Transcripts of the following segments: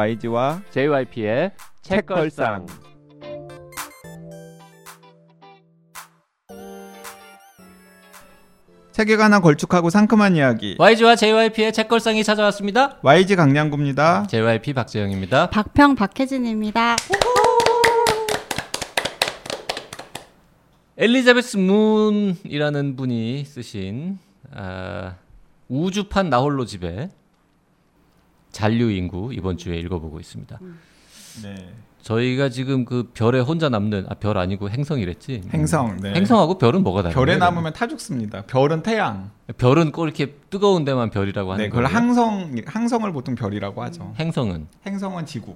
YG와 JYP의 책걸상. 책에 관한 걸쭉하고 상큼한 이야기 YG와 JYP의 책걸상이 찾아왔습니다. YG 강량구입니다. JYP 박재영입니다. 박평 박혜진입니다. 엘리자베스 문이라는 분이 쓰신 아, 우주판 나홀로 집에 잔류 인구 이번 주에 읽어보고 있습니다. 네. 저희가 지금 그 별에 혼자 남는 아 별 아니고 행성이랬지. 행성. 네. 행성하고 별은 뭐가 다른가요? 별에 남으면 타 죽습니다. 별은 태양. 별은 꼭 이렇게 뜨거운 데만 별이라고 하는 네, 그걸 거예요. 항성 항성을 보통 별이라고 하죠. 행성은 행성은 지구.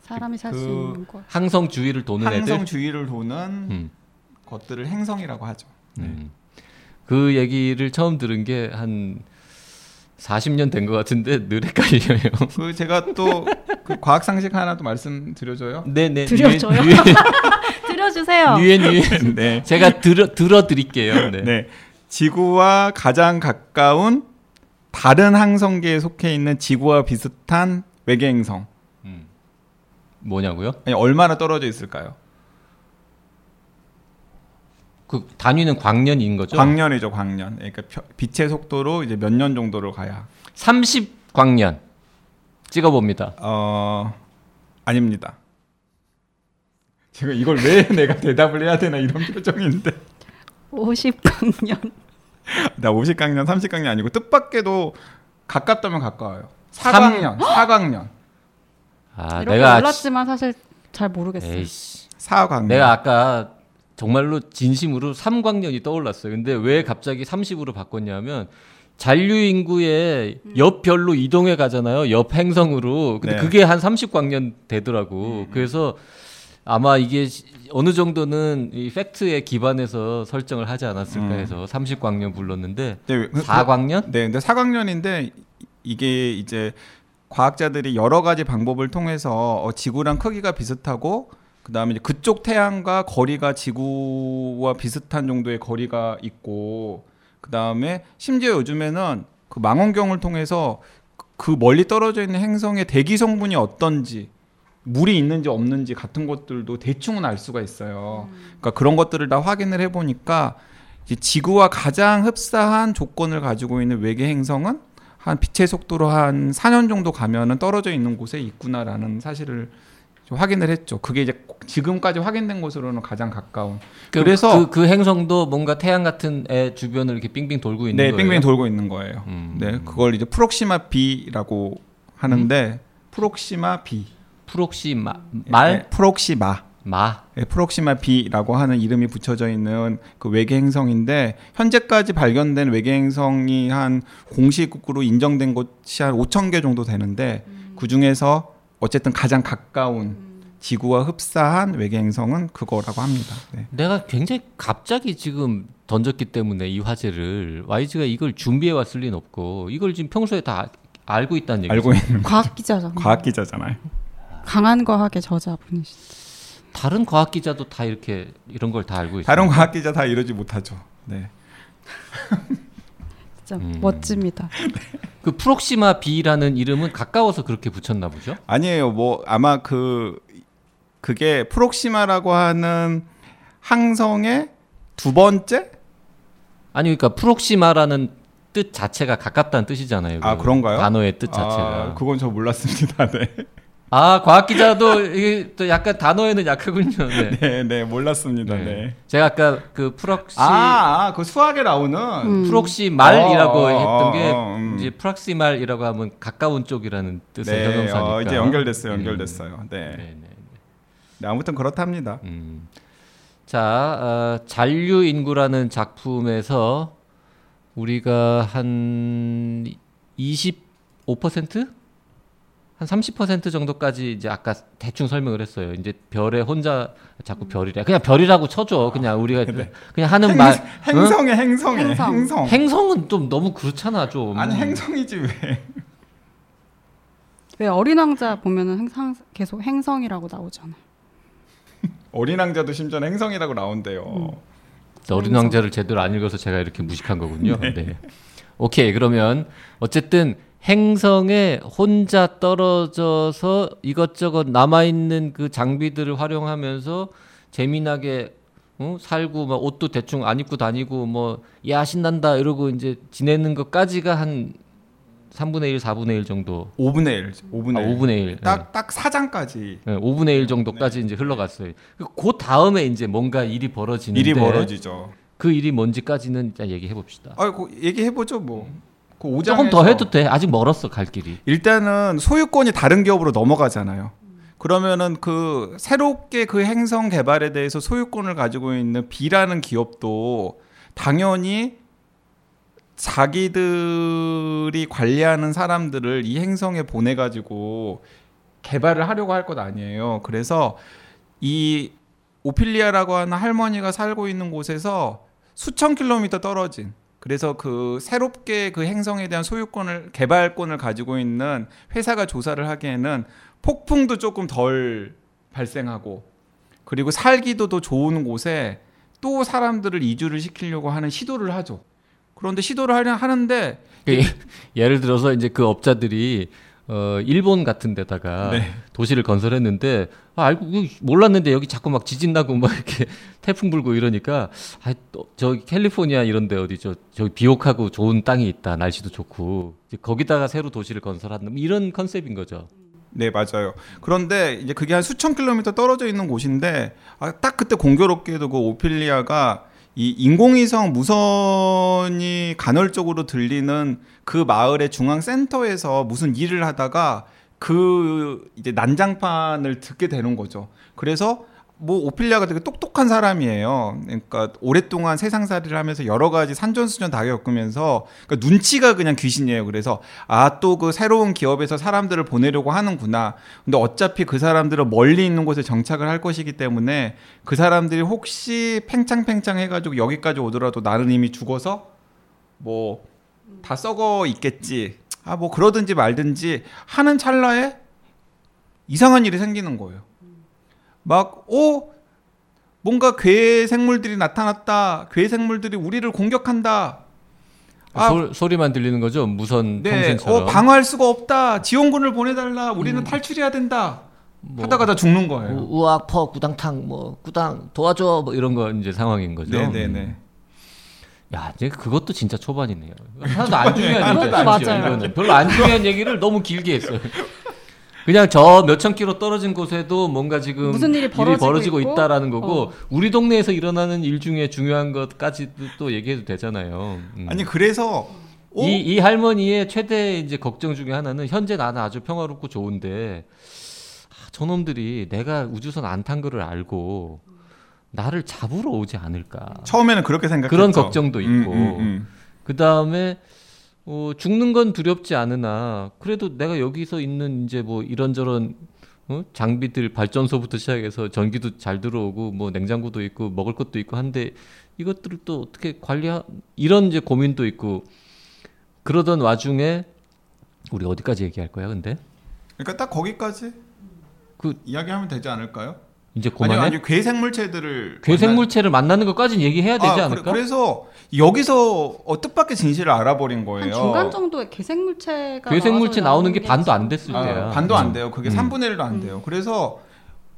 사람이 살수그 있는 곳. 항성 주위를 도는 항성 애들. 주위를 도는 음. 것들을 행성이라고 하죠. 음. 그 얘기를 처음 들은 게 한 40년 된 것 같은데 늘 헷갈려요. 그 제가 또 그 과학 상식 하나 또 말씀드려줘요. 네네. 드려줘요? 유엔, 들려주세요. 유엔, 유엔. 네. 제가 들어 들어 드릴게요. 네. 네. 지구와 가장 가까운 다른 항성계에 속해 있는 지구와 비슷한 외계 행성. 음. 뭐냐고요? 아니, 얼마나 떨어져 있을까요? 그 단위는 광년인 거죠? 광년이죠, 광년. 그러니까 펴- 빛의 속도로 이제 몇 년 정도로 가야. 30 광년. 찍어 봅니다. 어 아닙니다. 제가 이걸 왜 내가 대답을 해야 되나 이런 표정인데 50강년. 나 50강년, 30강년 아니고 뜻밖에도 가깝다면 가까워요. 삼- 4강년, 4강년, 아, 이렇게 내가 올랐지만 사실 잘 모르겠어요. 에이씨. 4강년. 내가 아까 정말로 진심으로 3광년이 떠올랐어요. 근데 왜 갑자기 30으로 바꿨냐면 잔류 인구의 옆 별로 이동해 가잖아요. 옆 행성으로. 근데 네. 그게 한 30광년 되더라고. 그래서 아마 이게 시- 어느 정도는 이 팩트에 기반해서 설정을 하지 않았을까 음. 해서 30광년 불렀는데 네, 그- 4광년? 네, 근데 4강년인데 이게 이제 과학자들이 여러 가지 방법을 통해서 어, 지구랑 크기가 비슷하고 그다음에 이제 그쪽 태양과 거리가 지구와 비슷한 정도의 거리가 있고 그다음에 심지어 요즘에는 그 망원경을 통해서 그 멀리 떨어져 있는 행성의 대기 성분이 어떤지 물이 있는지 없는지 같은 것들도 대충은 알 수가 있어요. 그러니까 그런 것들을 다 확인을 해 보니까 지구와 가장 흡사한 조건을 가지고 있는 외계 행성은 한 빛의 속도로 한 4년 정도 가면은 떨어져 있는 곳에 있구나라는 사실을 좀 확인을 했죠. 그게 이제 지금까지 확인된 곳으로는 가장 가까운. 그, 그래서 그, 그 행성도 뭔가 태양 같은 애 주변을 이렇게 빙빙 돌고 있는 네, 거예요. 빙빙 돌고 있는 거예요. 음. 네, 그걸 이제 프록시마 B라고 하는데 프록시마 B. 프록시마 말 네, 프록시마. 마. 네, 프록시마 B라고 하는 이름이 붙여져 있는 그 외계 행성인데 현재까지 발견된 외계 행성이 한 공식으로 인정된 곳이 한 5천 개 정도 되는데 그 중에서 어쨌든 가장 가까운 지구와 흡사한 외계 행성은 그거라고 합니다. 네. 내가 굉장히 갑자기 지금 던졌기 때문에 이 화제를 YG가 이걸 준비해 왔을 리는 없고 이걸 지금 평소에 다 알고 있다는 얘기죠. 알고 있는 과학 기자잖아요. 과학 기자잖아요. 강한 과학의 저자분이시죠. 다른 과학 기자도 다 이렇게 이런 걸 다 알고 있어요. 다른 과학 기자 다 이러지 못하죠. 네. 진짜 음. 멋집니다. 그 프록시마 B라는 이름은 가까워서 그렇게 붙였나 보죠. 아니에요. 뭐 아마 그 그게 프록시마라고 하는 항성의 두 번째? 아니 그러니까 프록시마라는 뜻 자체가 가깝다는 뜻이잖아요. 아, 그 그런가요? 단어의 뜻 자체가. 아, 그건 저 몰랐습니다. 네. 아 과학 기자도 이게 또 약간 단어에는 약하군요. 네. 네, 네, 몰랐습니다. 네. 네. 제가 아까 그 프록시 아, 아, 그 수학에 나오는 음. proximal이라고 어, 어, 했던 게 어, 음. 이제 proximal이라고 하면 가까운 쪽이라는 뜻의 네, 형용사니까. 어, 이제 연결됐어요. 음. 연결됐어요. 네. 네, 네. 네, 아무튼 그렇답니다. 음. 자, 어, 잔류 인구라는 작품에서 우리가 한 25%? 한 30% 정도까지 이제 아까 대충 설명을 했어요. 이제 별에 혼자 자꾸 별이래. 그냥 별이라고 쳐줘. 그냥 우리가 그냥 하는 말. 행, 행성에 행성에 행성. 행성. 행성은 좀 너무 그렇잖아, 좀. 아니 행성이지 왜? 왜 어린 왕자 보면은 항상 계속 행성이라고 나오잖아요. 어린 왕자도 심지어 행성이라고 나온대요. 음. 어린 왕자를 제대로 안 읽어서 제가 이렇게 무식한 거군요. 네. 오케이. 그러면 어쨌든 행성에 혼자 떨어져서 이것저것 남아 있는 그 장비들을 활용하면서 재미나게 어? 살고 막 옷도 대충 안 입고 다니고 뭐 야 신난다 이러고 이제 지내는 것까지가 한 3분의 1, 4분의 1 정도. 5분의 1, 5분의 아, 1. 5분의 1. 딱, 딱 사장까지 예, 5분의 1 정도까지 이제 흘러갔어요. 그 다음에 이제 뭔가 일이 벌어지는데 일이 벌어지죠. 그 일이 뭔지까지는 일단 얘기해 봅시다. 아, 그 얘기해 보죠, 뭐. 그 5장에서 조금 더 해도 돼. 아직 멀었어 갈 길이. 일단은 소유권이 다른 기업으로 넘어가잖아요. 그러면은 그 새롭게 그 행성 개발에 대해서 소유권을 가지고 있는 B라는 기업도 당연히 자기들이 관리하는 사람들을 이 행성에 보내 가지고 개발을 하려고 할 것 아니에요. 그래서 이 오피리아라고 하는 할머니가 살고 있는 곳에서 수천 킬로미터 떨어진 그래서 그 새롭게 그 행성에 대한 소유권을 개발권을 가지고 있는 회사가 조사를 하기에는 폭풍도 조금 덜 발생하고 그리고 살기도 더 좋은 곳에 또 사람들을 이주를 시키려고 하는 시도를 하죠. 그런데 시도를 하려 하는데 그 예를 들어서 이제 그 업자들이 어 일본 같은 데다가 네. 도시를 건설했는데 아, 알고 이거 몰랐는데 여기 자꾸 막 지진 나고 막 이렇게 태풍 불고 이러니까 아또 저기 캘리포니아 이런 데 어디 저 저기 비옥하고 좋은 땅이 있다 날씨도 좋고 거기다가 새로 도시를 건설한다 뭐 이런 컨셉인 거죠. 네 맞아요. 그런데 이제 그게 한 수천 킬로미터 떨어져 있는 곳인데 아, 딱 그때 공교롭게도 그 오피리아가 이 인공위성 무선이 간헐적으로 들리는 그 마을의 중앙 센터에서 무슨 일을 하다가 그 이제 난장판을 듣게 되는 거죠. 그래서 뭐 오피리아가 되게 똑똑한 사람이에요. 그러니까 오랫동안 세상살이를 하면서 여러 가지 산전수전 다 겪으면서 그러니까 눈치가 그냥 귀신이에요. 그래서 아 또 그 새로운 기업에서 사람들을 보내려고 하는구나. 근데 어차피 그 사람들은 멀리 있는 곳에 정착을 할 것이기 때문에 그 사람들이 혹시 팽창팽창 해가지고 여기까지 오더라도 나는 이미 죽어서 뭐 다 썩어 있겠지. 아 뭐 그러든지 말든지 하는 찰나에 이상한 일이 생기는 거예요. 막, 오, 뭔가 괴 생물들이 나타났다. 괴 생물들이 우리를 공격한다. 아, 소, 소리만 들리는 거죠 무선 네, 통신처럼. 어, 방어할 수가 없다. 지원군을 보내달라. 우리는 탈출해야 된다. 뭐, 하다가 다 죽는 거예요. 우- 우악 퍼 구당탕 뭐 구당 도와줘 뭐 이런 거 이제 상황인 거죠. 네네네. 야, 이제 그것도 진짜 초반이네요. 하나도 안 중요한 얘기죠. 맞아요. 별로 안 중요한 얘기를 너무 길게 했어요. 그냥 저 몇천 킬로 떨어진 곳에도 뭔가 지금 무슨 일이 벌어지고 있고, 있다라는 거고 어. 우리 동네에서 일어나는 일 중에 중요한 것까지도 또 얘기해도 되잖아요. 음. 아니, 그래서, 오, 이, 이 할머니의 최대 이제 걱정 중에 하나는 현재 나는 아주 평화롭고 좋은데 아, 저놈들이 내가 우주선 안 탄 거를 알고 나를 잡으러 오지 않을까. 처음에는 그렇게 생각했죠. 그런 걱정도 있고. 음, 음, 음. 그 다음에 어, 죽는 건 두렵지 않으나 그래도 내가 여기서 있는 이제 뭐 이런저런 어? 장비들 발전소부터 시작해서 전기도 잘 들어오고 뭐 냉장고도 있고 먹을 것도 있고 한데 이것들을 또 어떻게 관리하 이런 이제 고민도 있고 그러던 와중에 우리 어디까지 얘기할 거야 근데 그러니까 딱 거기까지 그 이야기하면 되지 않을까요? 이제 아니, 그만해 아니, 괴생물체들을. 괴생물체를 만나 는 것까지는 얘기해야 되지 아, 않을까? 그래, 서 여기서 어, 뜻밖의 진실을 알아버린 거예요. 한 중간 정도의 괴생물체가 괴생물체 나오는 게 반도 게안 됐을 아, 때야. 반도 안 음. 돼요. 그게 음. 3분의 1도 안 돼요. 그래서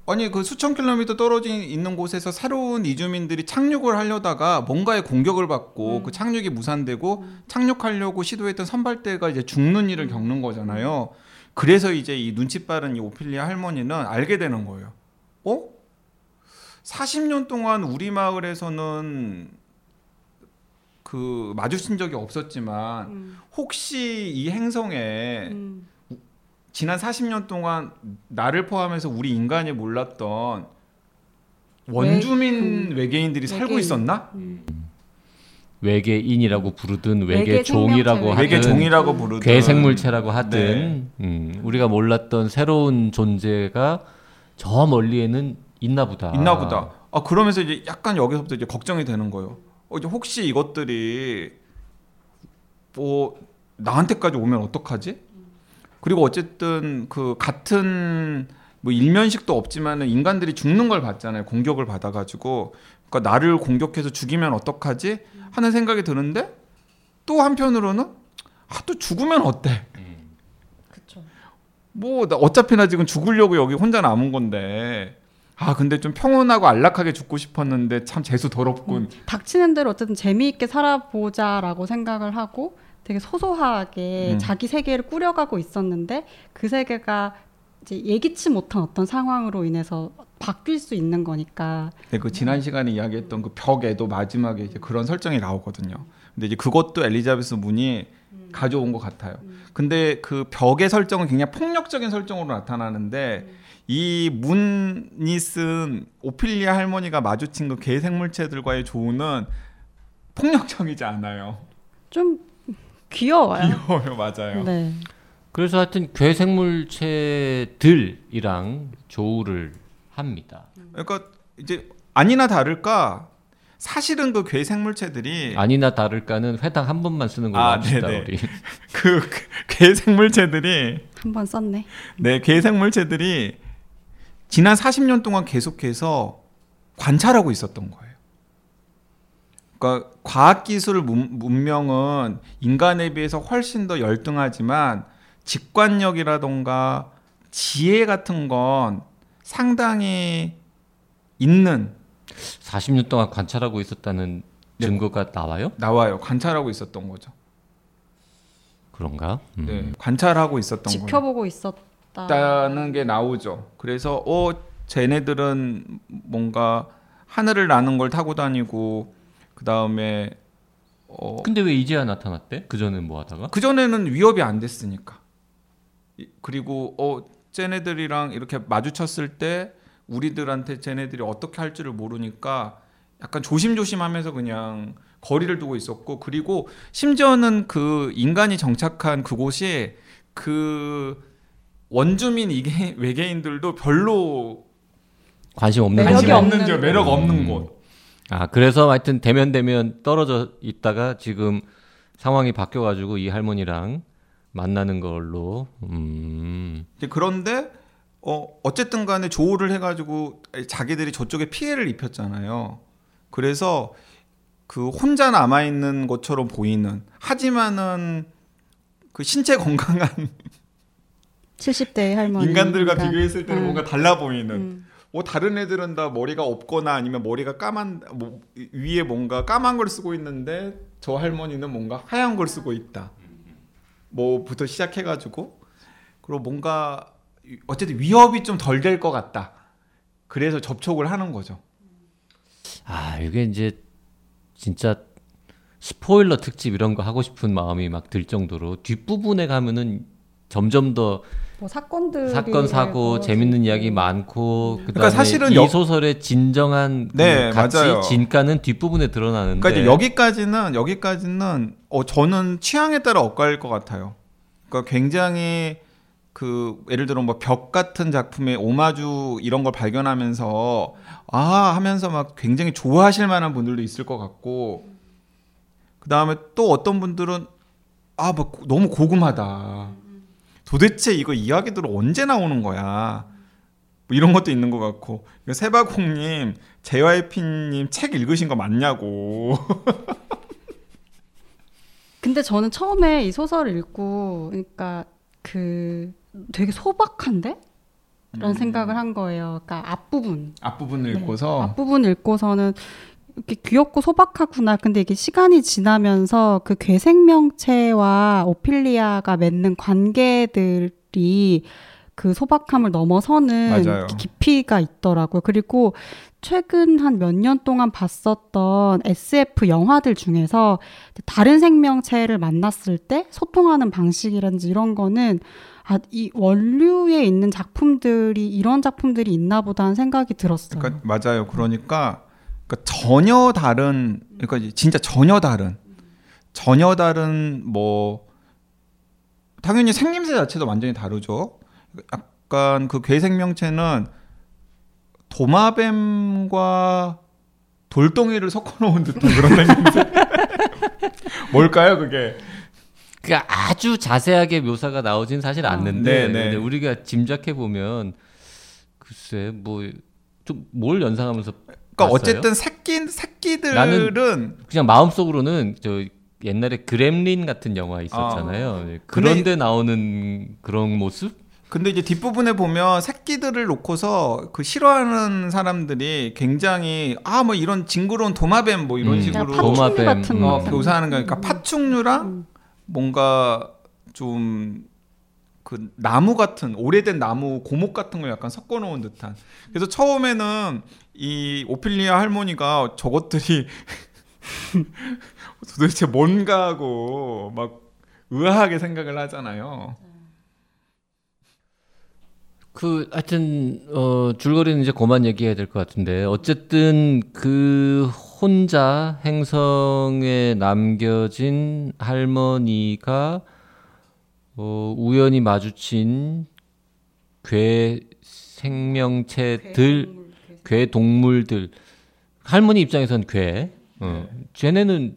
아니 그 수천 킬로미터 떨어진 있는 곳에서 새로운 이주민들이 착륙을 하려다가 뭔가의 공격을 받고 음. 그 착륙이 무산되고 착륙하려고 시도했던 선발대가 이제 죽는 일을 겪는 거잖아요. 그래서 이제 이 눈치 빠른 이 오피리아 할머니는 알게 되는 거예요. 어? 40년 동안 우리 마을에서는 그 마주친 적이 없었지만 음, 혹시 이 행성에 음. 지난 40년 동안 나를 포함해서 우리 인간이 몰랐던 원주민 외계인들이 살고 외계인. 있었나? 외계인이라고 부르든 외계 외계종이라고 하든 외계 종이라고 부르든 괴생물체라고 하든 네. 음, 우리가 몰랐던 새로운 존재가 저 멀리에는 있나 보다. 있나 보다. 아 그러면서 이제 약간 여기서부터 이제 걱정이 되는 거예요. 어, 이제 혹시 이것들이 뭐 나한테까지 오면 어떡하지? 그리고 어쨌든 그 같은 뭐 일면식도 없지만은 인간들이 죽는 걸 봤잖아요. 공격을 받아가지고 그러니까 나를 공격해서 죽이면 어떡하지? 하는 생각이 드는데 또 한편으로는 아 또 죽으면 어때? 뭐나 어차피 나 지금 죽으려고 여기 혼자 남은 건데 아 근데 좀 평온하고 안락하게 죽고 싶었는데 참 재수 더럽군. 닥치는 대로 어쨌든 재미있게 살아보자라고 생각을 하고 되게 소소하게 음. 자기 세계를 꾸려가고 있었는데 그 세계가 이제 예기치 못한 어떤 상황으로 인해서 바뀔 수 있는 거니까 네, 그 지난 시간에 이야기했던 그 벽에도 마지막에 이제 그런 설정이 나오거든요. 근데 이제 그것도 엘리자베스 문이 가져온 것 같아요. 근데 그 벽의 설정은 굉장히 폭력적인 설정으로 나타나는데 이 문이 쓴 오피리아 할머니가 마주친 그 괴생물체들과의 조우는 폭력적이지 않아요. 좀 귀여워요. 귀여워요, 맞아요. 네. 그래서 하여튼 괴생물체들이랑 조우를 합니다. 그러니까 이제 아니나 다를까 사실은 그 괴생물체들이 아니나 다를까는 회당 한 번만 쓰는 걸로 아, 합시다 네네. 우리. 그, 그 괴생물체들이 한 번 썼네. 네, 괴생물체들이 지난 40년 동안 계속해서 관찰하고 있었던 거예요. 그러니까 과학 기술 문- 문명은 인간에 비해서 훨씬 더 열등하지만 직관력이라던가 지혜 같은 건 상당히 있는 40년 동안 관찰하고 있었다는 네. 증거가 나와요? 나와요. 관찰하고 있었던 거죠. 그런가? 음. 네, 관찰하고 있었던 거예요. 지켜보고 있었다. 있다는 게 나오죠. 그래서 어 쟤네들은 뭔가 하늘을 나는 걸 타고 다니고 그 다음에 어 근데 왜 이제야 나타났대? 그 전에 뭐 하다가? 그 전에는 위협이 안 됐으니까. 이- 그리고 어 쟤네들이랑 이렇게 마주쳤을 때 우리들한테 쟤네들이 어떻게 할 줄을 모르니까 약간 조심조심하면서 그냥 거리를 두고 있었고 그리고 심지어는 그 인간이 정착한 그곳이 그 원주민 이게 외계인들도 별로 관심 없는 관심. 없는 지 매력 없는 음. 곳. 아 그래서 하여튼 대면 대면 떨어져 있다가 지금 상황이 바뀌어가지고 이 할머니랑 만나는 걸로. 음. 그런데 어 어쨌든 간에 조우를 해가지고 자기들이 저쪽에 피해를 입혔잖아요. 그래서 그 혼자 남아 있는 것처럼 보이는 하지만은 그 신체 건강한 70대의 할머니. 인간들과 비교했을 때는 음. 뭔가 달라 보이는. 음. 뭐 다른 애들은 다 머리가 없거나 아니면 머리가 까만 뭐 위에 뭔가 까만 걸 쓰고 있는데 저 할머니는 뭔가 하얀 걸 쓰고 있다. 뭐부터 시작해가지고 그리고 뭔가 어쨌든 위협이 좀 덜 될 것 같다. 그래서 접촉을 하는 거죠. 아 이게 이제 진짜 스포일러 특집 이런 거 하고 싶은 마음이 막 들 정도로 뒷부분에 가면은 점점 더 뭐 사건들 사건 사고 재밌는 이야기 많고 그다음에 그러니까 사실은 이 여- 소설의 진정한 그 네, 가치 맞아요. 진가는 뒷부분에 드러나는데 그러니까 여기까지는 여기까지는 어 저는 취향에 따라 엇갈릴 것 같아요. 그러니까 굉장히 그 예를 들어 뭐 벽 같은 작품의 오마주 이런 걸 발견하면서 아 하면서 막 굉장히 좋아하실 만한 분들도 있을 것 같고 그 다음에 또 어떤 분들은 아뭐 너무 고금하다. 도대체 이거 이야기들 언제 나오는 거야? 뭐 이런 것도 있는 것 같고 이거 세바공님 JYP님 책 읽으신 거 맞냐고 근데 저는 처음에 이 소설을 읽고 그러니까 그 되게 소박한데? 라는 생각을 한 거예요. 그러니까 앞부분. 앞부분을 네. 읽고서 앞부분 읽고서는 이렇게 귀엽고 소박하구나. 근데 이게 시간이 지나면서 그 괴생명체와 오피리아가 맺는 관계들이 그 소박함을 넘어서는 맞아요. 깊이가 있더라고요. 그리고 최근 한 몇 년 동안 봤었던 SF 영화들 중에서 다른 생명체를 만났을 때 소통하는 방식이라든지 이런 거는 아, 이 원류에 있는 작품들이 이런 작품들이 있나 보다 하는 생각이 들었어요. 그러니까 맞아요. 그러니까, 그러니까 전혀 다른 그러니까 진짜 전혀 다른 전혀 다른 뭐 당연히 생김새 자체도 완전히 다르죠. 약간 그 괴생명체는 도마뱀과 돌덩이를 섞어놓은 듯한 그런 생김새. 뭘까요, 그게? 그러니까 아주 자세하게 묘사가 나오진 사실 않는데 네, 네. 근데 우리가 짐작해 보면 글쎄 뭐 좀 뭘 연상하면서 그러니까 봤어요? 어쨌든 새끼 새끼들은 그냥 마음속으로는 저 옛날에 그렘린 같은 영화 있었잖아요. 아. 네, 그런데 나오는 그런 모습? 근데 이제 뒷부분에 보면 새끼들을 놓고서 그 싫어하는 사람들이 굉장히 아 뭐 이런 징그러운 도마뱀 뭐 이런 음. 식으로 파충류 도마뱀, 같은 어, 거. 묘사하는 거니까 파충류랑 음. 뭔가 좀 그 나무 같은 오래된 나무 고목 같은 걸 약간 섞어 놓은 듯한. 그래서 처음에는 이 오피리아 할머니가 저것들이 도대체 뭔가 하고 막 의아하게 생각을 하잖아요. 그 하여튼 어 줄거리는 이제 그만 얘기해야 될 것 같은데 어쨌든 그 혼자 행성에 남겨진 할머니가 어 우연히 마주친 괴 생명체들 괴 동물들 할머니 입장에선 괴 어. 쟤네는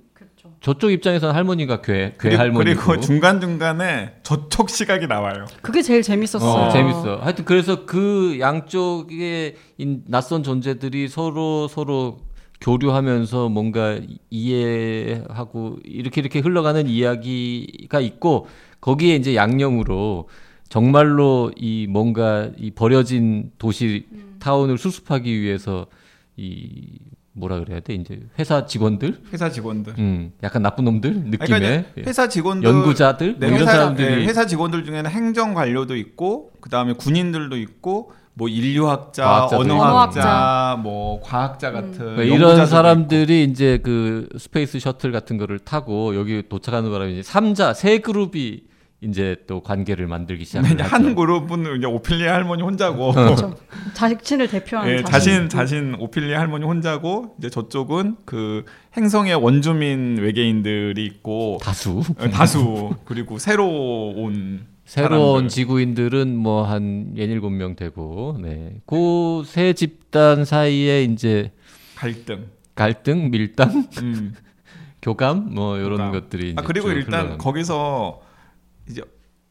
저쪽 입장에서는 할머니가 괴, 괴 그리고, 할머니고 그리고 중간 중간에 저쪽 시각이 나와요. 그게 제일 재밌었어요. 어, 재밌어. 하여튼 그래서 그 양쪽의 인- 낯선 존재들이 서로 서로 교류하면서 뭔가 이해하고 이렇게 이렇게 흘러가는 이야기가 있고 거기에 이제 양념으로 정말로 이 뭔가 이 버려진 도시 타운을 수습하기 위해서 이 뭐라 그래야 돼? 이제 회사 직원들, 회사 직원들. 음 약간 나쁜 놈들? 느낌의? 그러니까 이제 회사 직원들 연구자들? 네, 뭐 이런 회사, 사람들이 네, 회사 직원들 중에는 행정 관료도 있고 그다음에 군인들도 있고 뭐 인류학자, 언어학자, 있고. 뭐 과학자 같은 그러니까 연구자들도 이런 사람들이 이제 그 스페이스 셔틀 같은 거를 타고 여기 도착하는 바람에 이제 삼자 세 그룹이 이제 또 관계를 만들기 있고. 하죠. 한 그룹은 이제 오필리아 할머니 혼자고 그렇죠. 자신을 대표하는 예, 자신 자신 오필리아 할머니 혼자고 이제 저쪽은 그 행성의 원주민 외계인들이 있고 다수 어, 다수 그리고 새로 온 새로운 사람들. 지구인들은 뭐 한 예닐곱 명 되고 네. 그 세 집단 사이에 이제 갈등. 갈등, 밀당, 음. 교감 뭐 이런 교감. 것들이 아 그리고 쭉 일단 흘러가는 거기서 이제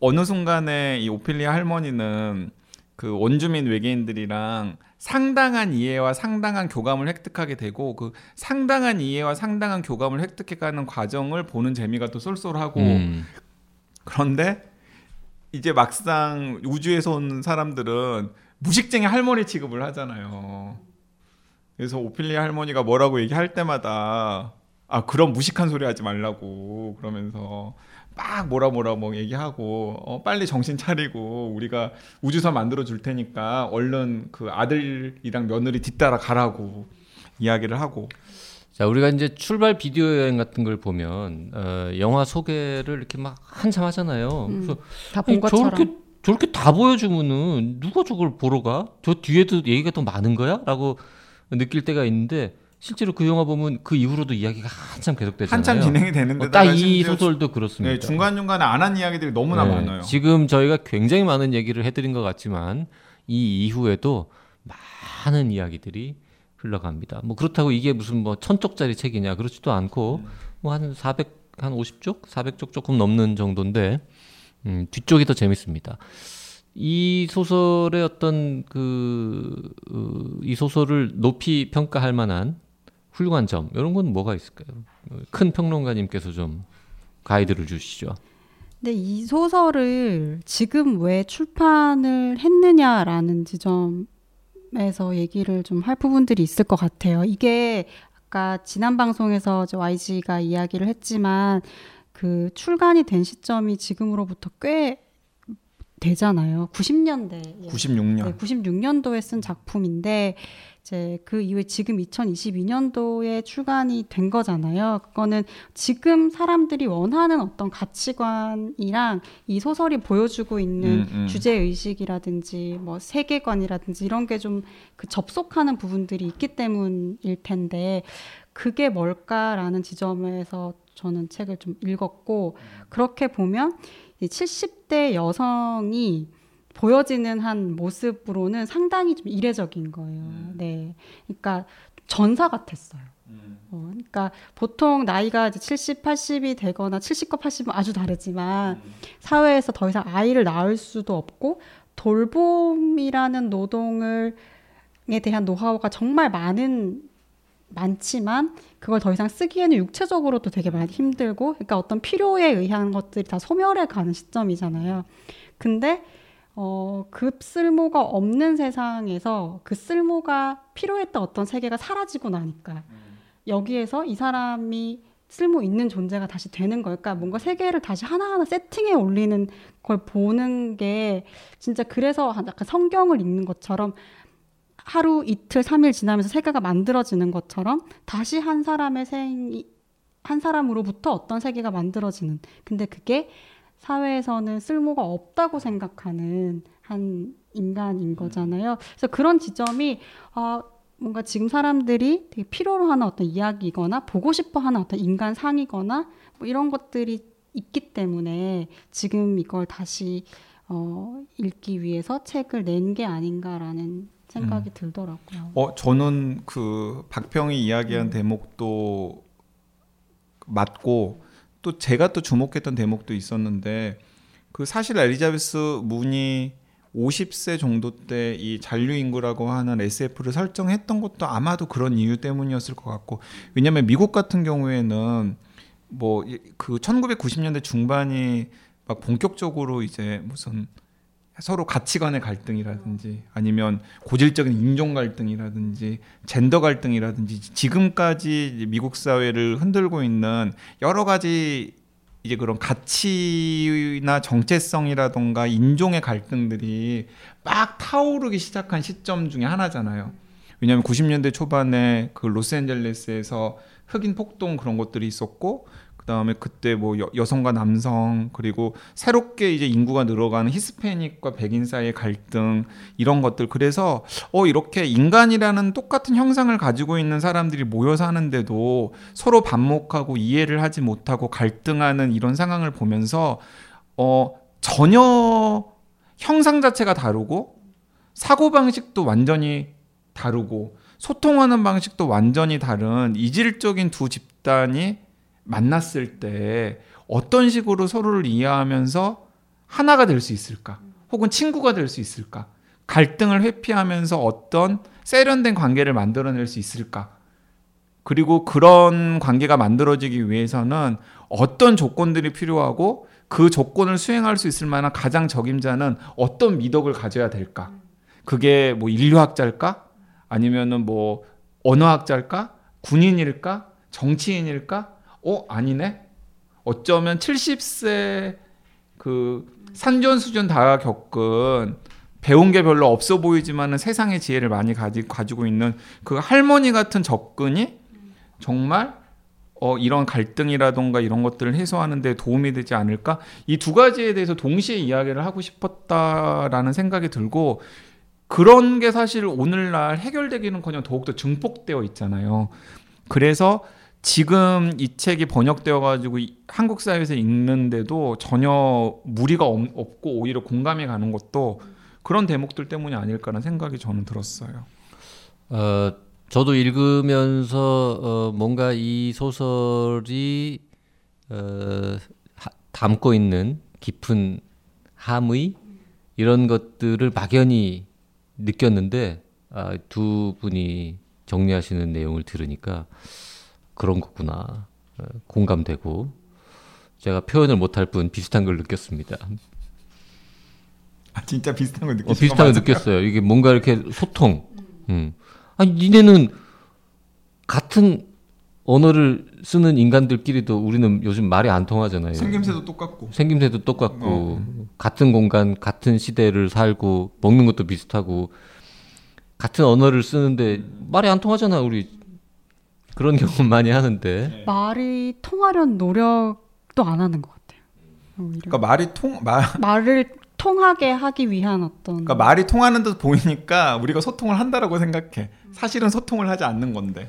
어느 순간에 이 오피리아 할머니는 그 원주민 외계인들이랑 상당한 이해와 상당한 교감을 획득하게 되고 그 상당한 이해와 상당한 교감을 획득해가는 과정을 보는 재미가 또 쏠쏠하고 음. 그런데 이제 막상 우주에서 온 사람들은 무식쟁이 할머니 취급을 하잖아요. 그래서 오피리아 할머니가 뭐라고 얘기할 때마다 아 그런 무식한 소리 하지 말라고 그러면서 막 뭐라 뭐라 뭐 얘기하고 어, 빨리 정신 차리고 우리가 우주선 만들어 줄 테니까 얼른 그 아들이랑 며느리 뒤따라 가라고 이야기를 하고 자, 우리가 이제 출발 비디오 여행 같은 걸 보면 어, 영화 소개를 이렇게 막 한참 하잖아요. 음, 그래서 다본 아니, 것처럼. 저렇게 저렇게 다 보여주면은 누가 저걸 보러 가? 저 뒤에도 얘기가 더 많은 거야?라고 느낄 때가 있는데 실제로 그 영화 보면 그 이후로도 이야기가 한참 계속되잖아요. 한참 진행이 되는데 어, 딱이 소설도 그렇습니다. 네, 중간 중간에 안 한 이야기들이 너무나 네, 많아요. 지금 저희가 굉장히 많은 얘기를 해드린 것 같지만 이 이후에도 많은 이야기들이 흘러갑니다. 뭐 그렇다고 이게 무슨 뭐 천쪽짜리 책이냐 그렇지도 않고 뭐 한 400, 한 50쪽, 400쪽 조금 넘는 정도인데 음, 뒤쪽이 더 재밌습니다. 이 소설의 어떤 그, 어, 이 소설을 높이 평가할 만한 훌륭한 점, 이런 건 뭐가 있을까요? 어, 큰 평론가님께서 좀 가이드를 주시죠. 근데 이 소설을 지금 왜 출판을 했느냐라는 지점 에서 얘기를 좀 할 부분들이 있을 것 같아요. 이게 아까 지난 방송에서 저 YG가 이야기를 했지만 그 출간이 된 시점이 지금으로부터 꽤 되잖아요. 90년대. 96년. 네, 96년도에 쓴 작품인데 이제 그 이후에 지금 2022년도에 출간이 된 거잖아요. 그거는 지금 사람들이 원하는 어떤 가치관이랑 이 소설이 보여주고 있는 음, 음. 주제 의식이라든지 뭐 세계관이라든지 이런 게 좀 그 접속하는 부분들이 있기 때문일 텐데 그게 뭘까라는 지점에서 저는 책을 좀 읽었고 그렇게 보면 이 70대 여성이 보여지는 한 모습으로는 상당히 좀 이례적인 거예요. 네. 그러니까 전사 같았어요. 어, 그러니까 보통 나이가 이제 70, 80이 되거나 70과 80은 아주 다르지만 사회에서 더 이상 아이를 낳을 수도 없고 돌봄이라는 노동을 에 대한 노하우가 정말 많은 많지만 그걸 더 이상 쓰기에는 육체적으로도 되게 많이 힘들고 그러니까 어떤 필요에 의한 것들이 다 소멸해 가는 시점이잖아요. 근데 어, 급 쓸모가 없는 세상에서 그 쓸모가 필요했던 어떤 세계가 사라지고 나니까 여기에서 이 사람이 쓸모 있는 존재가 다시 되는 걸까? 뭔가 세계를 다시 하나하나 세팅해 올리는 걸 보는 게 진짜 그래서 약간 성경을 읽는 것처럼 하루 이틀 삼일 지나면서 세계가 만들어지는 것처럼 다시 한 사람의 생이 한 사람으로부터 어떤 세계가 만들어지는 근데 그게 사회에서는 쓸모가 없다고 생각하는 한 인간인 거잖아요. 그래서 그런 지점이 아 뭔가 지금 사람들이 되게 필요로 하는 어떤 이야기거나 보고 싶어 하는 어떤 인간 상이거나 뭐 이런 것들이 있기 때문에 지금 이걸 다시 어, 읽기 위해서 책을 낸 게 아닌가라는 생각이 음. 들더라고요. 어, 저는 그 박평이 이야기한 음. 대목도 맞고 또 제가 또 주목했던 대목도 있었는데 그 사실 엘리자베스 문이 50세 정도 때 이 잔류 인구라고 하는 SF를 설정했던 것도 아마도 그런 이유 때문이었을 것 같고 왜냐하면 미국 같은 경우에는 뭐 그 1990년대 중반이 막 본격적으로 이제 무슨 서로 가치관의 갈등이라든지 아니면 고질적인 인종 갈등이라든지 젠더 갈등이라든지 지금까지 미국 사회를 흔들고 있는 여러 가지 이제 그런 가치나 정체성이라던가 인종의 갈등들이 막 타오르기 시작한 시점 중에 하나잖아요. 왜냐하면 90년대 초반에 그 로스앤젤레스에서 흑인 폭동 그런 것들이 있었고 그다음에 그때 뭐 여, 성과 남성 그리고 새롭게 이제 인구가 늘어가는 히스패닉과 백인 사이의 갈등 이런 것들. 그래서 어 이렇게 인간이라는 똑같은 형상을 가지고 있는 사람들이 모여 사는데도 서로 반목하고 이해를 하지 못하고 갈등하는 이런 상황을 보면서 어 전혀 형상 자체가 다르고 사고 방식도 완전히 다르고 소통하는 방식도 완전히 다른 이질적인 두 집단이 만났을 때 어떤 식으로 서로를 이해하면서 하나가 될 수 있을까? 혹은 친구가 될 수 있을까? 갈등을 회피하면서 어떤 세련된 관계를 만들어낼 수 있을까? 그리고 그런 관계가 만들어지기 위해서는 어떤 조건들이 필요하고 그 조건을 수행할 수 있을 만한 가장 적임자는 어떤 미덕을 가져야 될까? 그게 뭐 인류학자일까? 아니면은 뭐 언어학자일까? 군인일까? 정치인일까? 어 아니네. 어쩌면 70세 그 산전수전 다 겪은 배운 게 별로 없어 보이지만은 세상의 지혜를 많이 가지, 가지고 있는 그 할머니 같은 접근이 정말 어, 이런 갈등이라던가 이런 것들을 해소하는 데 도움이 되지 않을까? 이 두 가지에 대해서 동시에 이야기를 하고 싶었다라는 생각이 들고 그런 게 사실 오늘날 해결되기는 그냥 더욱더 증폭되어 있잖아요. 그래서 지금 이 책이 번역되어 가지고 한국 사회에서 읽는데도 전혀 무리가 없고 오히려 공감이 가는 것도 그런 대목들 때문이 아닐까라는 생각이 저는 들었어요. 어, 저도 읽으면서 어, 뭔가 이 소설이 어, 하, 담고 있는 깊은 함의 이런 것들을 막연히 느꼈는데 아, 두 분이 정리하시는 내용을 들으니까 그런 거구나. 어, 공감되고 제가 표현을 못할 뿐 비슷한 걸 느꼈습니다. 아 진짜 비슷한 걸 느꼈어요. 어, 비슷한 걸 느꼈어요. 이게 뭔가 이렇게 소통. 음. 아니 니네는 같은 언어를 쓰는 인간들끼리도 우리는 요즘 말이 안 통하잖아요. 생김새도 똑같고. 생김새도 똑같고 어. 같은 공간, 같은 시대를 살고 먹는 것도 비슷하고 같은 언어를 쓰는데 말이 안 통하잖아 우리 그런 경우 많이 하는데 네. 말이 통하려는 노력도 안 하는 것 같아요. 오히려. 그러니까 말이 통 말, 말을 통하게 하기 위한 어떤 그러니까 말이 통하는 듯 보이니까 우리가 소통을 한다라고 생각해. 사실은 소통을 하지 않는 건데.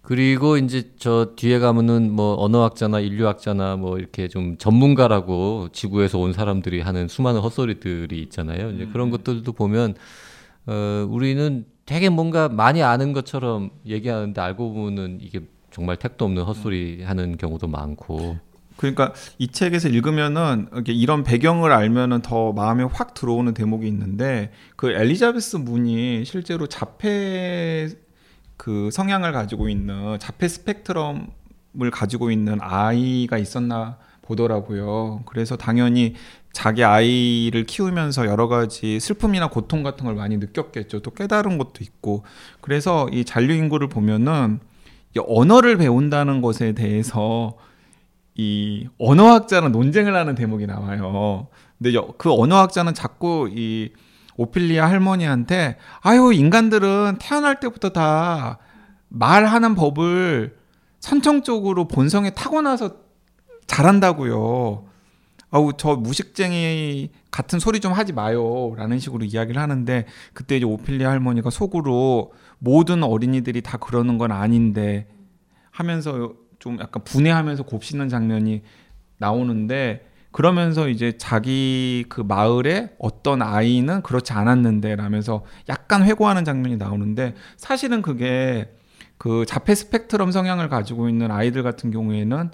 그리고 이제 저 뒤에 가면은 뭐 언어학자나 인류학자나 뭐 이렇게 좀 전문가라고 지구에서 온 사람들이 하는 수많은 헛소리들이 있잖아요. 이제 그런 음. 것들도 보면 어 우리는 되게 뭔가 많이 아는 것처럼 얘기하는데 알고 보면 이게 정말 택도 없는 헛소리 하는 경우도 많고. 그러니까 이 책에서 읽으면은 이렇게 이런 배경을 알면은 더 마음에 확 들어오는 대목이 있는데 그 엘리자베스 문이 실제로 자폐 그 성향을 가지고 있는 자폐 스펙트럼을 가지고 있는 아이가 있었나 보더라고요. 그래서 당연히 자기 아이를 키우면서 여러 가지 슬픔이나 고통 같은 걸 많이 느꼈겠죠. 또 깨달은 것도 있고. 그래서 이 잔류 인구를 보면은 이 언어를 배운다는 것에 대해서 이 언어학자는 논쟁을 하는 대목이 나와요. 근데 그 언어학자는 자꾸 이 오피리아 할머니한테 아유 인간들은 태어날 때부터 다 말하는 법을 선천적으로 본성에 타고나서 잘한다고요. 아우 저 무식쟁이 같은 소리 좀 하지 마요라는 식으로 이야기를 하는데 그때 이제 오피리아 할머니가 속으로 모든 어린이들이 다 그러는 건 아닌데 하면서 좀 약간 분해하면서 곱씹는 장면이 나오는데 그러면서 이제 자기 그 마을에 어떤 아이는 그렇지 않았는데 라면서 약간 회고하는 장면이 나오는데 사실은 그게 그 자폐 스펙트럼 성향을 가지고 있는 아이들 같은 경우에는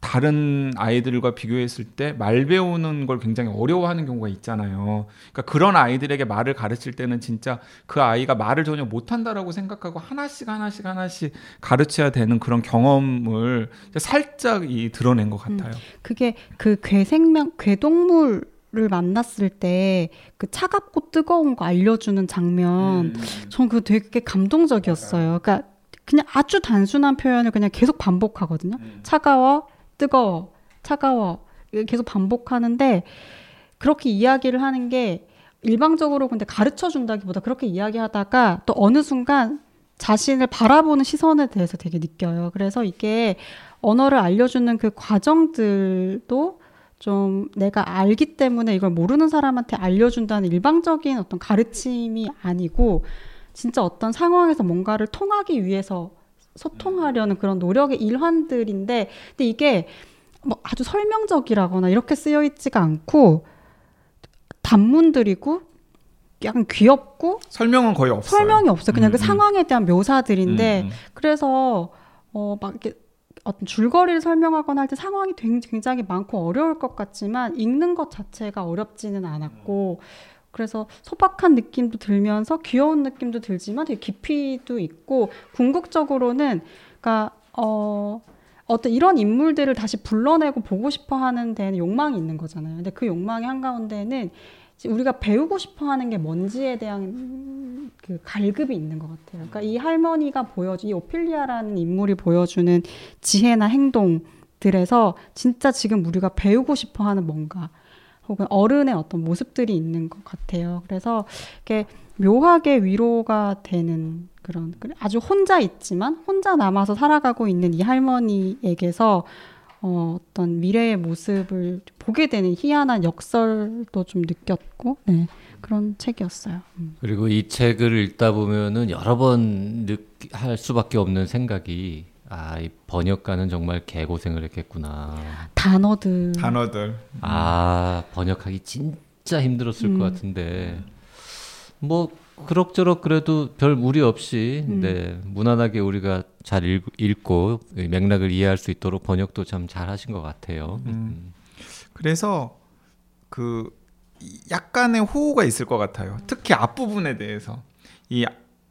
다른 아이들과 비교했을 때 말 배우는 걸 굉장히 어려워하는 경우가 있잖아요. 그러니까 그런 아이들에게 말을 가르칠 때는 진짜 그 아이가 말을 전혀 못한다라고 생각하고 하나씩 하나씩 하나씩 가르쳐야 되는 그런 경험을 살짝 이 드러낸 것 같아요. 음, 그게 그 괴생명 괴동물 을 만났을 때 그 차갑고 뜨거운 거 알려주는 장면, 음. 전 그거 되게 감동적이었어요. 그러니까 그냥 아주 단순한 표현을 그냥 계속 반복하거든요. 음. 차가워, 뜨거워, 차가워 계속 반복하는데 그렇게 이야기를 하는 게 일방적으로 근데 가르쳐 준다기보다 그렇게 이야기하다가 또 어느 순간 자신을 바라보는 시선에 대해서 되게 느껴요. 그래서 이게 언어를 알려주는 그 과정들도 좀 내가 알기 때문에 이걸 모르는 사람한테 알려준다는 일방적인 어떤 가르침이 아니고 진짜 어떤 상황에서 뭔가를 통하기 위해서 소통하려는 그런 노력의 일환들인데 근데 이게 뭐 아주 설명적이라거나 이렇게 쓰여 있지가 않고 단문들이고 약간 귀엽고 설명은 거의 없어요. 설명이 없어요. 그냥 그 음, 그 상황에 대한 묘사들인데 음, 음. 그래서 어막 이렇게 어떤 줄거리를 설명하거나 할 때 상황이 굉장히 많고 어려울 것 같지만 읽는 것 자체가 어렵지는 않았고 그래서 소박한 느낌도 들면서 귀여운 느낌도 들지만 되게 깊이도 있고 궁극적으로는 그러니까 어 어떤 이런 인물들을 다시 불러내고 보고 싶어 하는 데는 욕망이 있는 거잖아요. 근데 그 욕망의 한가운데는 우리가 배우고 싶어 하는 게 뭔지에 대한 그 갈급이 있는 것 같아요. 그러니까 이 할머니가 보여준, 이 오피리아라는 인물이 보여주는 지혜나 행동들에서 진짜 지금 우리가 배우고 싶어 하는 뭔가, 혹은 어른의 어떤 모습들이 있는 것 같아요. 그래서 이게 묘하게 위로가 되는 그런 아주 혼자 있지만 혼자 남아서 살아가고 있는 이 할머니에게서 어, 어떤 미래의 모습을 보게 되는 희한한 역설도 좀 느꼈고 네, 그런 책이었어요. 음. 그리고 이 책을 읽다 보면은 여러 번 할 수밖에 없는 생각이 아, 이 번역가는 정말 개고생을 했겠구나. 단어들. 단어들. 아, 번역하기 진짜 힘들었을 음. 것 같은데. 뭐, 그럭저럭 그래도 별 무리 없이, 음. 네, 무난하게 우리가 잘 읽, 읽고 맥락을 이해할 수 있도록 번역도 참 잘 하신 것 같아요. 음. 음. 그래서 그 약간의 호우가 있을 것 같아요. 특히 앞부분에 대해서. 이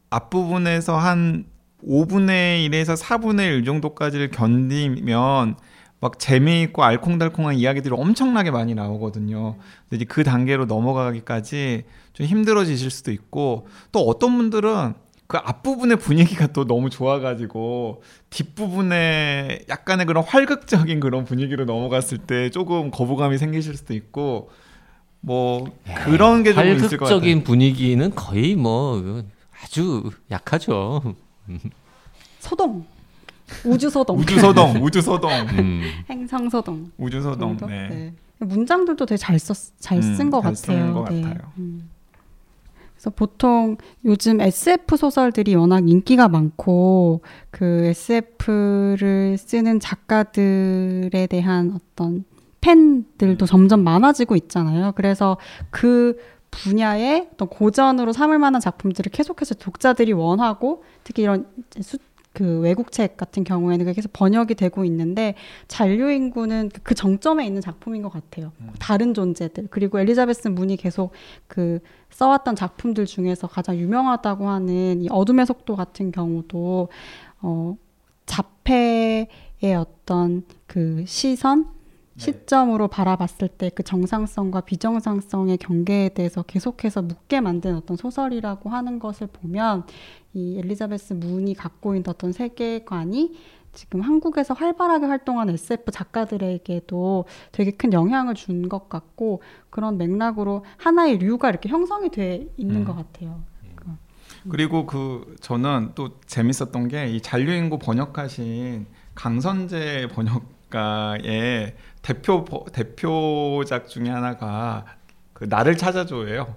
앞부분에서 한 5분의 1에서 4분의 1 정도까지를 견디면 막 재미있고 알콩달콩한 이야기들이 엄청나게 많이 나오거든요. 근데 이제 그 단계로 넘어가기까지 좀 힘들어지실 수도 있고 또 어떤 분들은 그 앞부분의 분위기가 또 너무 좋아가지고 뒷부분에 약간의 그런 활극적인 그런 분위기로 넘어갔을 때 조금 거부감이 생기실 수도 있고 뭐 그런 게 좀 있을 것 같아요. 활극적인 분위기는 거의 뭐 아주 약하죠. 소동. 우주 소동. 우주 소동. 우주 소동. 음. 행성 소동. 우주 소동. 네. 네. 문장들도 되게 잘 썼, 잘 쓴것 음, 같아요. 것 네. 같아요. 음. 그래서 보통 요즘 SF 소설들이 워낙 인기가 많고 그 SF를 쓰는 작가들에 대한 어떤 팬들도 점점 많아지고 있잖아요. 그래서 그 분야의 어떤 고전으로 삼을 만한 작품들을 계속해서 독자들이 원하고 특히 이런 수, 그 외국 책 같은 경우에는 계속 번역이 되고 있는데 잔류 인구는 그 정점에 있는 작품인 것 같아요. 음. 다른 존재들 그리고 엘리자베스 문이 계속 그 써왔던 작품들 중에서 가장 유명하다고 하는 이 어둠의 속도 같은 경우도 어 자폐의 어떤 그 시선 시점으로 바라봤을 때 그 정상성과 비정상성의 경계에 대해서 계속해서 묻게 만든 어떤 소설이라고 하는 것을 보면 이 엘리자베스 문이 갖고 있는 어떤 세계관이 지금 한국에서 활발하게 활동하는 SF 작가들에게도 되게 큰 영향을 준 것 같고 그런 맥락으로 하나의 류가 이렇게 형성이 돼 있는 음. 것 같아요. 그리고 그 저는 또 재밌었던 게 이 잔류인구 번역하신 강선재 번역 가의 대표 버- 대표작 중에 하나가 그 나를 찾아줘예요.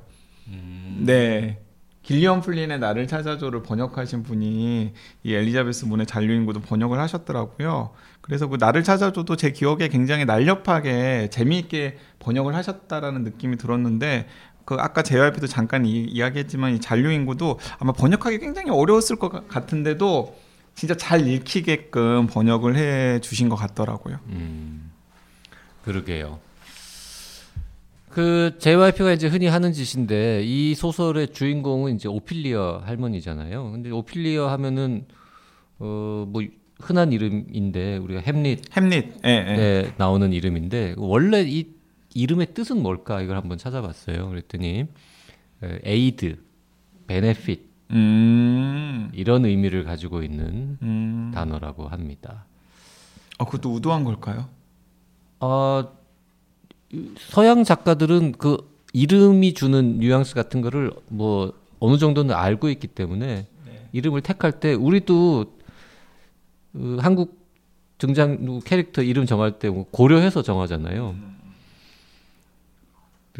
네. 길리언 플린의 나를 찾아줘를 번역하신 분이 이 엘리자베스 문의 잔류인구도 번역을 하셨더라고요. 그래서 그 나를 찾아줘도 제 기억에 굉장히 날렵하게 재미있게 번역을 하셨다라는 느낌이 들었는데 그 아까 JYP도 잠깐 이, 이야기했지만 이 잔류인구도 아마 번역하기 굉장히 어려웠을 것 같- 같은데도 진짜 잘 읽히게끔 번역을 해 주신 것 같더라고요. 음, 그러게요. 그 JYP가 이제 흔히 하는 짓인데 이 소설의 주인공은 이제 오필리어 할머니잖아요. 근데 오필리어 하면은 어 뭐 흔한 이름인데 우리가 햄릿 햄릿, 예, 예. 에 나오는 이름인데 원래 이 이름의 뜻은 뭘까 이걸 한번 찾아봤어요. 그랬더니 에, aid, benefit 음, 이런 의미를 가지고 있는 음. 단어라고 합니다. 어, 그것도 의도한 걸까요? 어, 서양 작가들은 그 이름이 주는 뉘앙스 같은 거를 뭐 어느 정도는 알고 있기 때문에 이름을 택할 때 우리도 그 한국 등장 캐릭터 이름 정할 때뭐 고려해서 정하잖아요.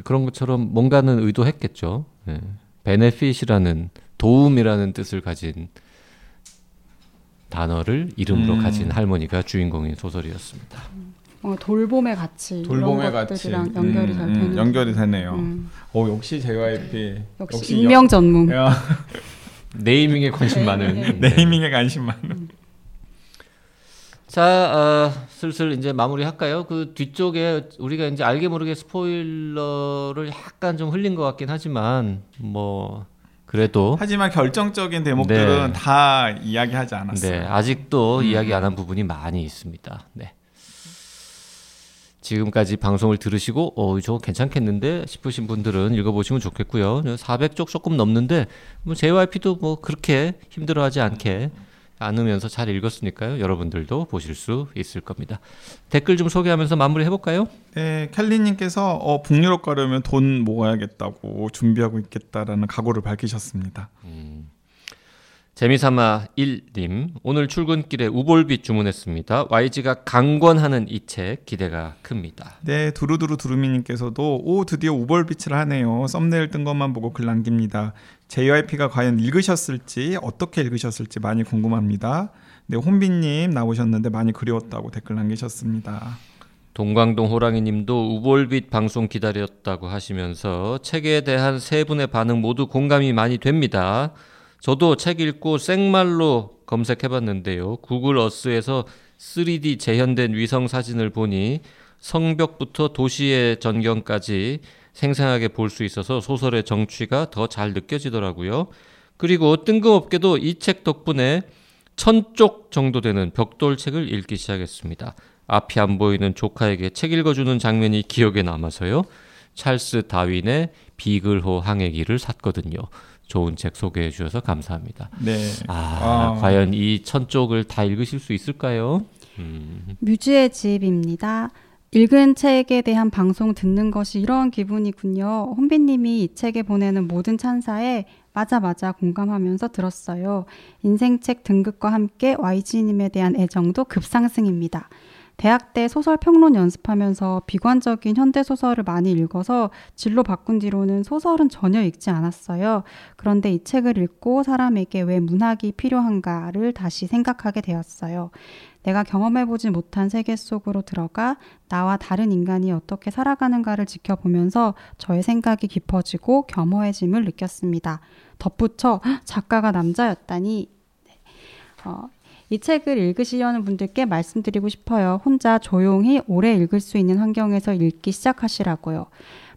그런 것처럼 뭔가는 의도했겠죠. 네. 베네핏이라는 도움이라는 뜻을 가진 단어를 이름으로 음. 가진 할머니가 주인공인 소설이었습니다. 어, 돌봄의 가치 돌봄의 이런 가치 것들이랑 연결이 음, 잘 음, 되는 연결이 되네요. 음, 어 역시 JYP 역시 익명 전문. 야, 네이밍에 관심 많은 네. 네이밍에 관심 많은. 자, 어, 슬슬 이제 마무리할까요? 그 뒤쪽에 우리가 이제 알게 모르게 스포일러를 약간 좀 흘린 것 같긴 하지만 뭐 그래도 하지만 결정적인 대목들은 네. 다 이야기하지 않았어요. 네, 아직도 음. 이야기 안 한 부분이 많이 있습니다. 네. 지금까지 방송을 들으시고 어, 저거 괜찮겠는데 싶으신 분들은 읽어보시면 좋겠고요. 400쪽 조금 넘는데 뭐 JYP도 뭐 그렇게 힘들어하지 않게 않으면서 잘 읽었으니까요. 여러분들도 보실 수 있을 겁니다. 댓글 좀 소개하면서 마무리 해볼까요? 네, 켈리님께서 어, 북유럽 가려면 돈 모아야겠다고 준비하고 있겠다라는 각오를 밝히셨습니다. 재미삼아 1님 오늘 출근길에 우볼빛 주문했습니다. YG가 강권하는 이 책 기대가 큽니다. 네, 두루두루 두루미님께서도 오 드디어 우벌빛을 하네요. 썸네일 뜬 것만 보고 글 남깁니다. JYP가 과연 읽으셨을지 어떻게 읽으셨을지 많이 궁금합니다. 네, 혼비님 나오셨는데 많이 그리웠다고 댓글 남기셨습니다. 동광동 호랑이님도 우볼빛 방송 기다렸다고 하시면서 책에 대한 세 분의 반응 모두 공감이 많이 됩니다. 저도 책 읽고 생말로 검색해봤는데요. 구글 어스에서 3D 재현된 위성 사진을 보니 성벽부터 도시의 전경까지 생생하게 볼 수 있어서 소설의 정취가 더 잘 느껴지더라고요. 그리고 뜬금없게도 이 책 덕분에 천 쪽 정도 되는 벽돌 책을 읽기 시작했습니다. 앞이 안 보이는 조카에게 책 읽어주는 장면이 기억에 남아서요. 찰스 다윈의 비글호 항해기를 샀거든요. 좋은 책 소개해 주셔서 감사합니다. 네. 아, 아. 과연 이 천 쪽을 다 읽으실 수 있을까요? 음, 뮤즈의 집입니다. 읽은 책에 대한 방송 듣는 것이 이런 기분이군요. 혼비님이 이 책에 보내는 모든 찬사에 맞아 맞아 공감하면서 들었어요. 인생책 등급과 함께 YG님에 대한 애정도 급상승입니다. 대학 때 소설 평론 연습하면서 비관적인 현대 소설을 많이 읽어서 진로 바꾼 뒤로는 소설은 전혀 읽지 않았어요. 그런데 이 책을 읽고 사람에게 왜 문학이 필요한가를 다시 생각하게 되었어요. 내가 경험해보지 못한 세계 속으로 들어가 나와 다른 인간이 어떻게 살아가는가를 지켜보면서 저의 생각이 깊어지고 겸허해짐을 느꼈습니다. 덧붙여 "헉, 작가가 남자였다니. 네. 어, 이 책을 읽으시려는 분들께 말씀드리고 싶어요. 혼자 조용히 오래 읽을 수 있는 환경에서 읽기 시작하시라고요.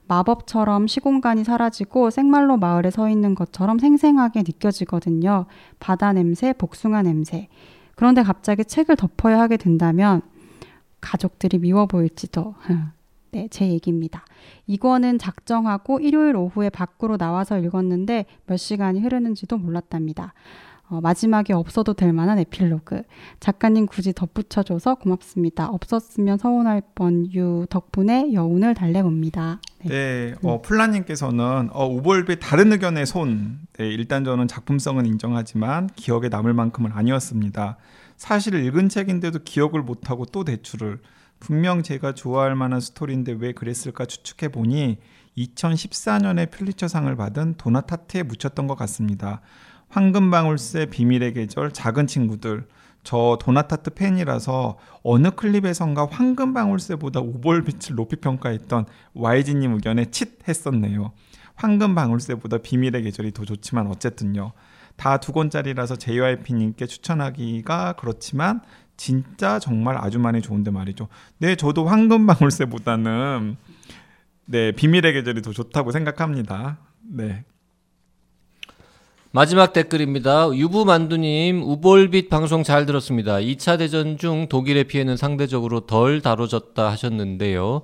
마법처럼 시공간이 사라지고 생말로 마을에 서 있는 것처럼 생생하게 느껴지거든요. 바다 냄새, 복숭아 냄새. 그런데 갑자기 책을 덮어야 하게 된다면 가족들이 미워 보일지도. 네, 제 얘기입니다. 이거는 작정하고 일요일 오후에 밖으로 나와서 읽었는데 몇 시간이 흐르는지도 몰랐답니다. 어, 마지막에 없어도 될 만한 에필로그. 작가님 굳이 덧붙여줘서 고맙습니다. 없었으면 서운할 뻔 유 덕분에 여운을 달래봅니다. 네. 네, 어, 플라님께서는 어, 우볼빛 다른 의견의 손. 네, 일단 저는 작품성은 인정하지만 기억에 남을 만큼은 아니었습니다. 사실 읽은 책인데도 기억을 못하고 또 대출을 분명 제가 좋아할 만한 스토리인데 왜 그랬을까 추측해 보니 2014년에 퓰리처상을 받은 도나타트에 묻혔던 것 같습니다. 황금방울새 비밀의 계절 작은 친구들 저 도나타트 팬이라서 어느 클립에선가 황금방울새보다 우볼빛을 높이 평가했던 YG님 의견에 칫 했었네요. 황금방울새보다 비밀의 계절이 더 좋지만 어쨌든요. 다 두 권짜리라서 JYP님께 추천하기가 그렇지만 진짜 정말 아주 많이 좋은데 말이죠. 네, 저도 황금방울새보다는 네 비밀의 계절이 더 좋다고 생각합니다. 네. 마지막 댓글입니다. 유부만두님, 우볼빛 방송 잘 들었습니다. 2차 대전 중 독일의 피해는 상대적으로 덜 다뤄졌다 하셨는데요.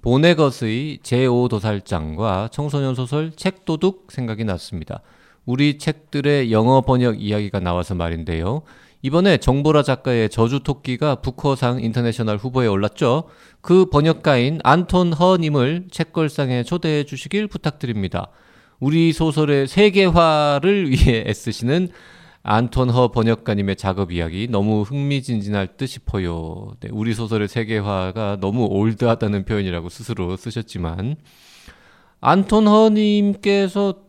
보네것의 제5도살장과 청소년 소설 책도둑 생각이 났습니다. 우리 책들의 영어 번역 이야기가 나와서 말인데요. 이번에 정보라 작가의 저주토끼가 부커상 인터내셔널 후보에 올랐죠. 그 번역가인 안톤 허님을 책걸상에 초대해 주시길 부탁드립니다. 우리 소설의 세계화를 위해 애쓰시는 안톤 허 번역가님의 작업 이야기 너무 흥미진진할 듯 싶어요. 네, 우리 소설의 세계화가 너무 old하다는 표현이라고 스스로 쓰셨지만 안톤 허님께서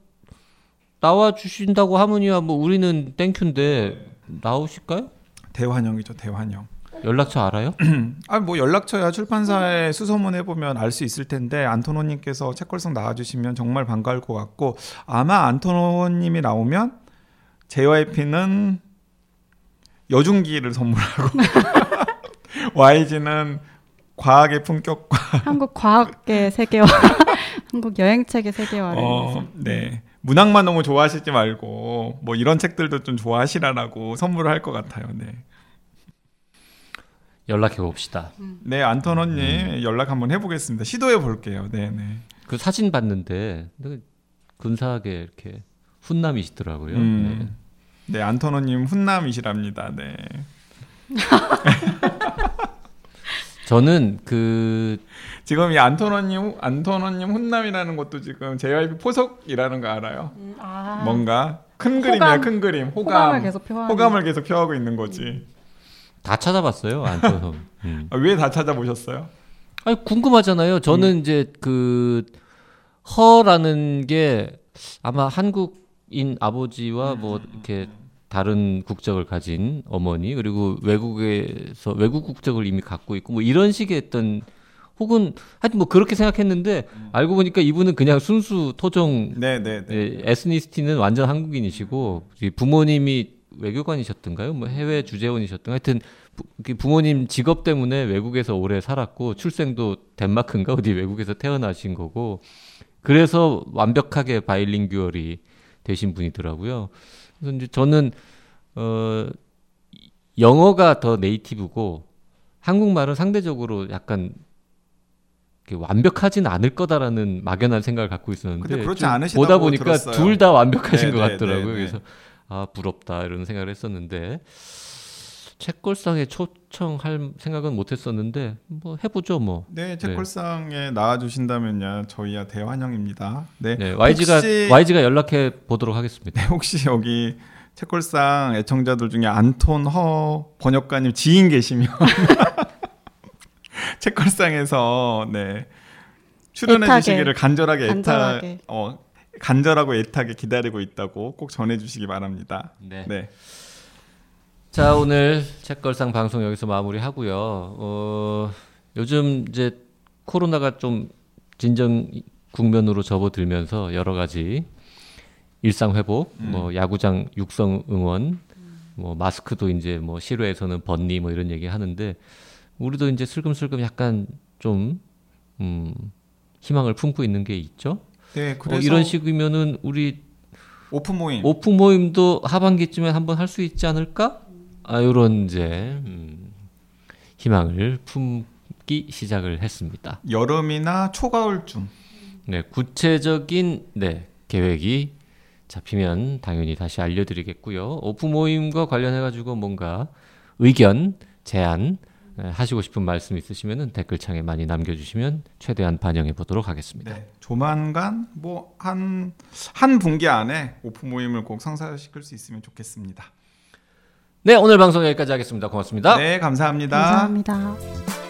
나와 주신다고 하면야 뭐 우리는 땡큐인데 나오실까요? 대환영이죠, 대환영. 연락처 알아요? 아, 뭐 연락처야 출판사에 수소문 해보면 알 수 있을 텐데 안토노님께서 책걸상 나와주시면 정말 반가울 것 같고 아마 안토노님이 나오면 JYP는 여중기를 선물하고 YG는 과학의 품격과 한국 과학의 세계화, 한국 여행책의 세계화를 어, 네. 문학만 너무 좋아하시지 말고 뭐 이런 책들도 좀 좋아하시라라고 선물을 할 것 같아요. 네. 연락해 봅시다. 네, 안토노님 음. 연락 한번 해보겠습니다. 시도해 볼게요. 네, 네. 그 사진 봤는데 근사하게 이렇게 훈남이시더라고요. 음. 네. 네, 안토노님 훈남이시랍니다. 네. 저는 그 지금 이 안토노님 안토노님 훈남이라는 것도 지금 JYP 포석이라는 거 알아요? 음, 아. 뭔가 큰 호감, 그림이야 큰 그림 호감 호감을 계속 표하는 호감을 계속 표하고 있는 거지. 음. 다 찾아봤어요 안토노. 음. 아, 왜다 찾아보셨어요? 아니 궁금하잖아요. 저는 음. 이제 그 허라는 게 아마 한국인 아버지와 뭐 이렇게 다른 국적을 가진 어머니 그리고 외국에서 외국 국적을 이미 갖고 있고 뭐 이런 식의 어떤 혹은 하여튼 뭐 그렇게 생각했는데 음. 알고 보니까 이분은 그냥 순수 토종 네, 네, 네. 예, 에스니스티는 완전 한국인이시고 부모님이 외교관이셨던가요? 뭐 해외 주재원이셨던 하여튼 부, 부모님 직업 때문에 외국에서 오래 살았고 출생도 덴마크인가 어디 외국에서 태어나신 거고 그래서 완벽하게 바일링규얼이 되신 분이더라고요. 그래서 이제 저는 어 영어가 더 네이티브고 한국말은 상대적으로 약간 완벽하진 않을 거다라는 막연한 생각을 갖고 있었는데 보다 보니까 둘 다 완벽하신 네네, 것 같더라고요. 네네. 그래서 아 부럽다 이런 생각을 했었는데 책걸상에 초청할 생각은 못했었는데 뭐 해보죠 뭐. 네, 책걸상에 네. 나와주신다면요 저희야 대환영입니다. 네, 네 YG가 혹시... YG가 연락해 보도록 하겠습니다. 네, 혹시 여기 책걸상 애청자들 중에 안톤 허 번역가님 지인 계시면 책걸상에서 네 출연해 애타게, 주시기를 간절하게, 간절하게. 애타 어 간절하고 애타게 기다리고 있다고 꼭 전해 주시기 바랍니다. 네. 네. 자 오늘 책걸상 방송 여기서 마무리하고요. 어, 요즘 이제 코로나가 좀 진정 국면으로 접어들면서 여러 가지 일상 회복, 음. 뭐 야구장 육성 응원, 뭐 마스크도 이제 뭐 실외에서는 벗니 뭐 이런 얘기 하는데 우리도 이제 슬금슬금 약간 좀 음, 희망을 품고 있는 게 있죠. 네, 어, 그래서 어, 이런 식이면은 우리 오픈 모임 오픈 모임도 하반기쯤에 한번 할 수 있지 않을까? 아, 요런 이제 음, 희망을 품 잡기 시작을 했습니다. 여름이나 초가을쯤. 네, 구체적인 네, 계획이 잡히면 당연히 다시 알려드리겠고요. 오프 모임과 관련해 가지고 뭔가 의견, 제안 에, 하시고 싶은 말씀 있으시면 댓글창에 많이 남겨주시면 최대한 반영해 보도록 하겠습니다. 네. 조만간 뭐 한 한 분기 안에 오프 모임을 꼭 성사시킬 수 있으면 좋겠습니다. 네, 오늘 방송 여기까지 하겠습니다. 고맙습니다. 네, 감사합니다. 감사합니다.